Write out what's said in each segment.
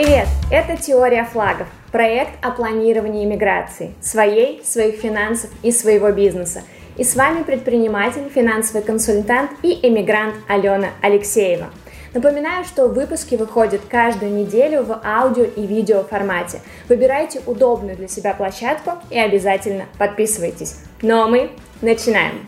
Привет! Это «Теория флагов» – проект о планировании иммиграции, своей, своих финансов и своего бизнеса. И с вами предприниматель, финансовый консультант и эмигрант Алена Алексеева. Напоминаю, что выпуски выходят каждую неделю в аудио и видео формате. Выбирайте удобную для себя площадку и обязательно подписывайтесь. Ну а мы начинаем!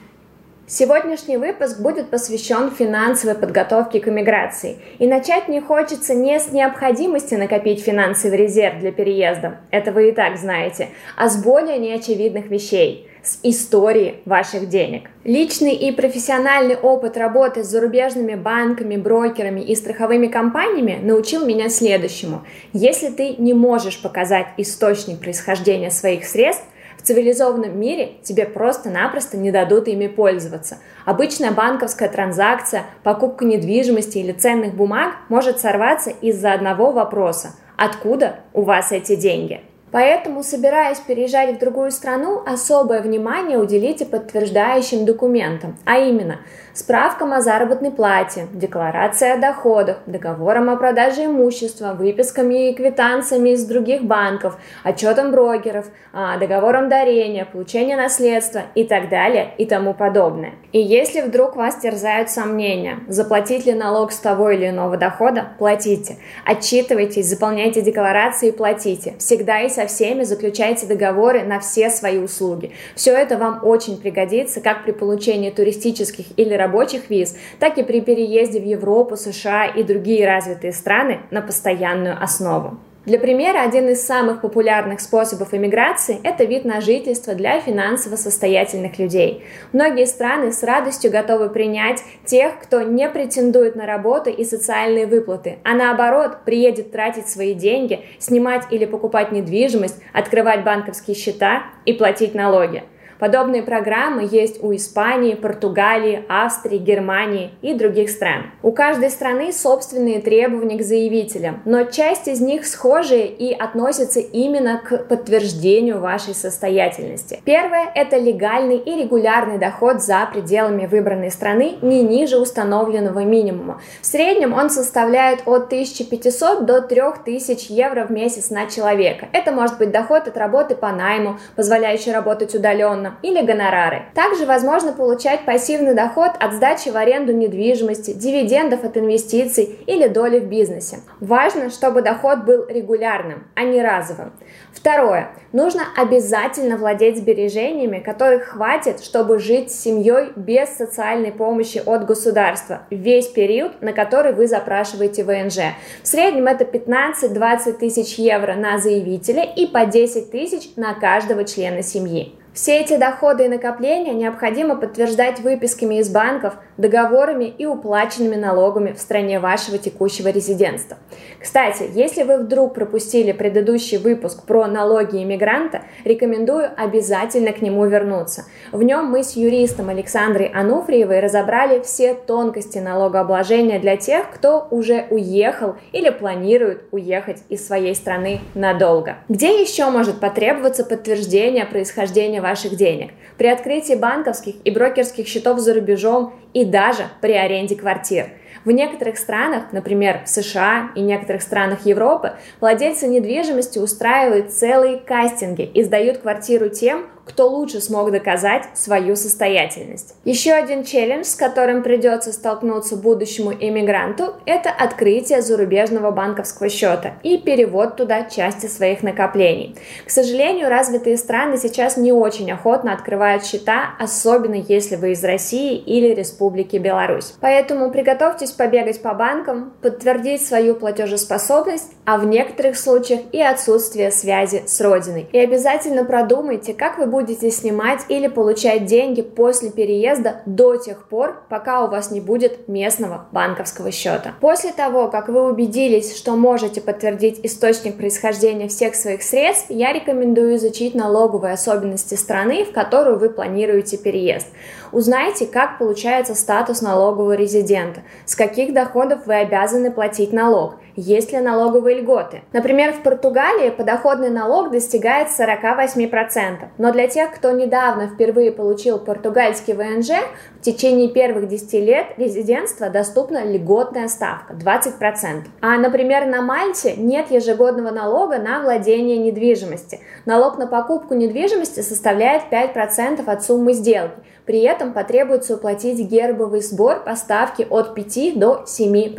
Сегодняшний выпуск будет посвящен финансовой подготовке к иммиграции. И начать мне хочется не с необходимости накопить финансовый резерв для переезда, это вы и так знаете, а с более неочевидных вещей – с истории ваших денег. Личный и профессиональный опыт работы с зарубежными банками, брокерами и страховыми компаниями научил меня следующему. Если ты не можешь показать источник происхождения своих средств, в цивилизованном мире тебе просто-напросто не дадут ими пользоваться. Обычная банковская транзакция, покупка недвижимости или ценных бумаг может сорваться из-за одного вопроса. Откуда у вас эти деньги? Поэтому, собираясь переезжать в другую страну, особое внимание уделите подтверждающим документам, а именно справкам о заработной плате, декларация о доходах, договорам о продаже имущества, выписками и квитанциями из других банков, отчетом брокеров, а, договором дарения, получения наследства и так далее и тому подобное. И если вдруг вас терзают сомнения, заплатить ли налог с того или иного дохода, платите. Отчитывайтесь, заполняйте декларации и платите. Всегда и со всеми заключайте договоры на все свои услуги. Все это вам очень пригодится как при получении туристических или рабочих виз, так и при переезде в Европу, США и другие развитые страны на постоянную основу. Для примера, один из самых популярных способов иммиграции – это вид на жительство для финансово состоятельных людей. Многие страны с радостью готовы принять тех, кто не претендует на работу и социальные выплаты, а наоборот приедет тратить свои деньги, снимать или покупать недвижимость, открывать банковские счета и платить налоги. Подобные программы есть у Испании, Португалии, Австрии, Германии и других стран. У каждой страны собственные требования к заявителям, но часть из них схожие и относятся именно к подтверждению вашей состоятельности. Первое – это легальный и регулярный доход за пределами выбранной страны не ниже установленного минимума. В среднем он составляет от 1500 до 3000 евро в месяц на человека. Это может быть доход от работы по найму, позволяющий работать удаленно, или гонорары. Также возможно получать пассивный доход от сдачи в аренду недвижимости, дивидендов от инвестиций или доли в бизнесе. Важно, чтобы доход был регулярным, а не разовым. Второе. Нужно обязательно владеть сбережениями, которых хватит, чтобы жить с семьей без социальной помощи от государства весь период, на который вы запрашиваете ВНЖ. В среднем это 15-20 тысяч евро на заявителя и по 10 тысяч на каждого члена семьи. Все эти доходы и накопления необходимо подтверждать выписками из банков, договорами и уплаченными налогами в стране вашего текущего резидентства. Кстати, если вы вдруг пропустили предыдущий выпуск про налоги иммигранта, рекомендую обязательно к нему вернуться. В нем мы с юристом Александрой Ануфриевой разобрали все тонкости налогообложения для тех, кто уже уехал или планирует уехать из своей страны надолго. Где еще может потребоваться подтверждение происхождения ваших денег, при открытии банковских и брокерских счетов за рубежом и даже при аренде квартир – в некоторых странах, например, в США и некоторых странах Европы, владельцы недвижимости устраивают целые кастинги и сдают квартиру тем, кто лучше смог доказать свою состоятельность. Еще один челлендж, с которым придется столкнуться будущему иммигранту, это открытие зарубежного банковского счета и перевод туда части своих накоплений. К сожалению, развитые страны сейчас не очень охотно открывают счета, особенно если вы из России или Республики Беларусь. Поэтому приготовьтесь побегать по банкам, подтвердить свою платежеспособность, а в некоторых случаях и отсутствие связи с родиной. И обязательно продумайте, как вы будете снимать или получать деньги после переезда до тех пор, пока у вас не будет местного банковского счета. После того, как вы убедились, что можете подтвердить источник происхождения всех своих средств, я рекомендую изучить налоговые особенности страны, в которую вы планируете переезд. Узнайте, как получается статус налогового резидента, с каких доходов вы обязаны платить налог, есть ли налоговые льготы. Например, в Португалии подоходный налог достигает 48%, но для тех, кто недавно впервые получил португальский ВНЖ, В течение первых 10 лет резидентства доступна льготная ставка 20%. А, например, на Мальте нет ежегодного налога на владение недвижимости. Налог на покупку недвижимости составляет 5% от суммы сделки. При этом потребуется уплатить гербовый сбор по ставке от 5 до 7%.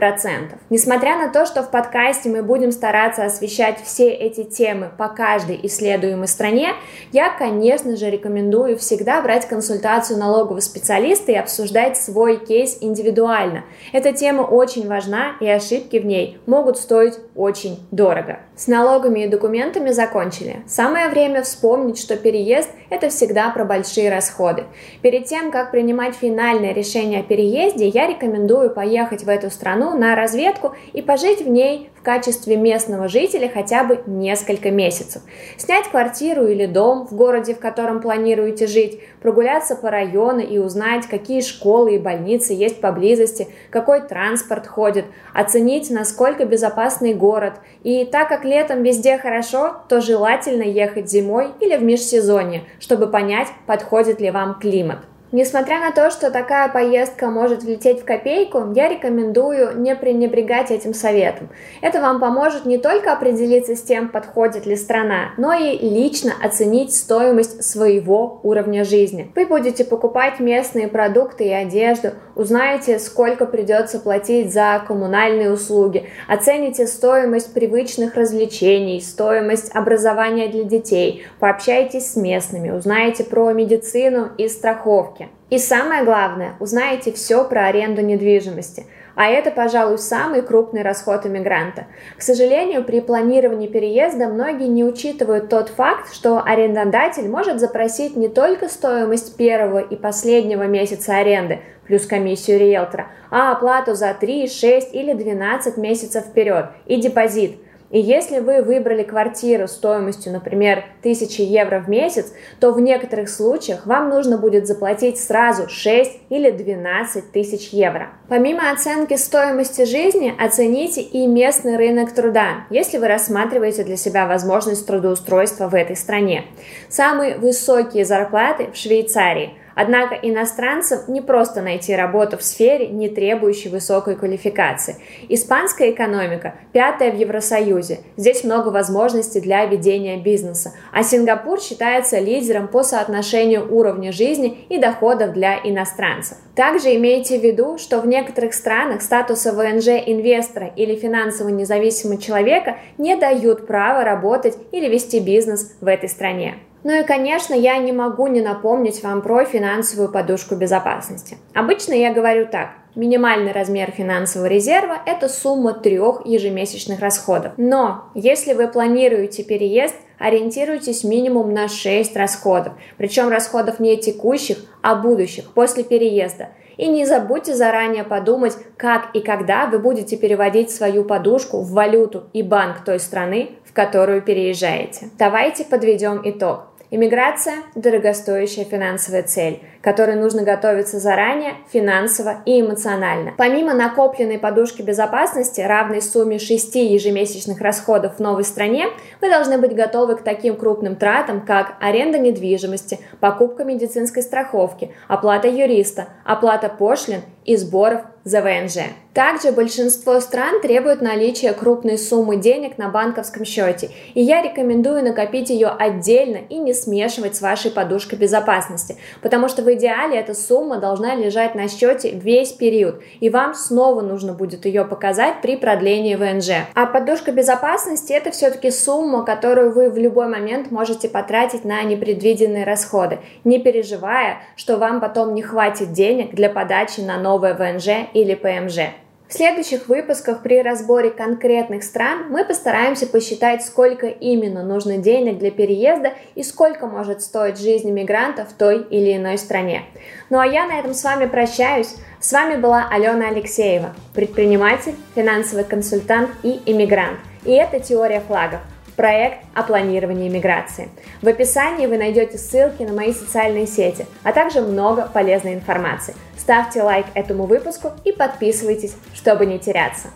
Несмотря на то, что в подкасте мы будем стараться освещать все эти темы по каждой исследуемой стране, я, конечно же, рекомендую всегда брать консультацию налогового специалиста и обсуждать свой кейс индивидуально. Эта тема очень важна, и ошибки в ней могут стоить очень дорого. С налогами и документами закончили. Самое время вспомнить, что переезд – это всегда про большие расходы. Перед тем, как принимать финальное решение о переезде, я рекомендую поехать в эту страну на разведку и пожить в ней в качестве местного жителя хотя бы несколько месяцев. Снять квартиру или дом в городе, в котором планируете жить, прогуляться по району и узнать, какие школы и больницы есть поблизости, какой транспорт ходит, оценить, насколько безопасный город. И так как летом везде хорошо, то желательно ехать зимой или в межсезонье, чтобы понять, подходит ли вам климат. Несмотря на то, что такая поездка может влететь в копейку, я рекомендую не пренебрегать этим советом. Это вам поможет не только определиться с тем, подходит ли страна, но и лично оценить стоимость своего уровня жизни. Вы будете покупать местные продукты и одежду, узнаете, сколько придется платить за коммунальные услуги, оцените стоимость привычных развлечений, стоимость образования для детей, пообщайтесь с местными, узнаете про медицину и страховки. И самое главное, узнаете все про аренду недвижимости. А это, пожалуй, самый крупный расход иммигранта. К сожалению, при планировании переезда многие не учитывают тот факт, что арендодатель может запросить не только стоимость первого и последнего месяца аренды, плюс комиссию риэлтора, а оплату за 3, 6 или 12 месяцев вперед и депозит – и если вы выбрали квартиру стоимостью, например, 1000 евро в месяц, то в некоторых случаях вам нужно будет заплатить сразу 6 или 12 тысяч евро. Помимо оценки стоимости жизни, оцените и местный рынок труда, если вы рассматриваете для себя возможность трудоустройства в этой стране. Самые высокие зарплаты в Швейцарии – Однако иностранцам не просто найти работу в сфере, не требующей высокой квалификации. Испанская экономика пятая в Евросоюзе. Здесь много возможностей для ведения бизнеса. А Сингапур считается лидером по соотношению уровня жизни и доходов для иностранцев. Также имейте в виду, что в некоторых странах статуса ВНЖ инвестора или финансово независимого человека не дают права работать или вести бизнес в этой стране. Ну и, конечно, я не могу не напомнить вам про финансовую подушку безопасности. Обычно я говорю так. Минимальный размер финансового резерва – это сумма трех ежемесячных расходов. Но если вы планируете переезд, ориентируйтесь минимум на 6 расходов. Причем расходов не текущих, а будущих, после переезда. И не забудьте заранее подумать, как и когда вы будете переводить свою подушку в валюту и банк той страны, в которую переезжаете. Давайте подведем итог. Иммиграция – дорогостоящая финансовая цель, которой нужно готовиться заранее, финансово и эмоционально. Помимо накопленной подушки безопасности, равной сумме 6 ежемесячных расходов в новой стране, вы должны быть готовы к таким крупным тратам, как аренда недвижимости, покупка медицинской страховки, оплата юриста, оплата пошлин и сборов за ВНЖ. Также большинство стран требуют наличия крупной суммы денег на банковском счете, и я рекомендую накопить ее отдельно и не смешивать с вашей подушкой безопасности, потому что в идеале эта сумма должна лежать на счете весь период, и вам снова нужно будет ее показать при продлении ВНЖ. А подушка безопасности это все-таки сумма, которую вы в любой момент можете потратить на непредвиденные расходы, не переживая, что вам потом не хватит денег для подачи на новое ВНЖ или ПМЖ. В следующих выпусках при разборе конкретных стран мы постараемся посчитать, сколько именно нужно денег для переезда и сколько может стоить жизнь мигранта в той или иной стране. Ну а я на этом с вами прощаюсь. С вами была Алена Алексеева, предприниматель, финансовый консультант и иммигрант. И это «Теория флагов» проект о планировании миграции. В описании вы найдете ссылки на мои социальные сети, а также много полезной информации. Ставьте лайк этому выпуску и подписывайтесь, чтобы не теряться.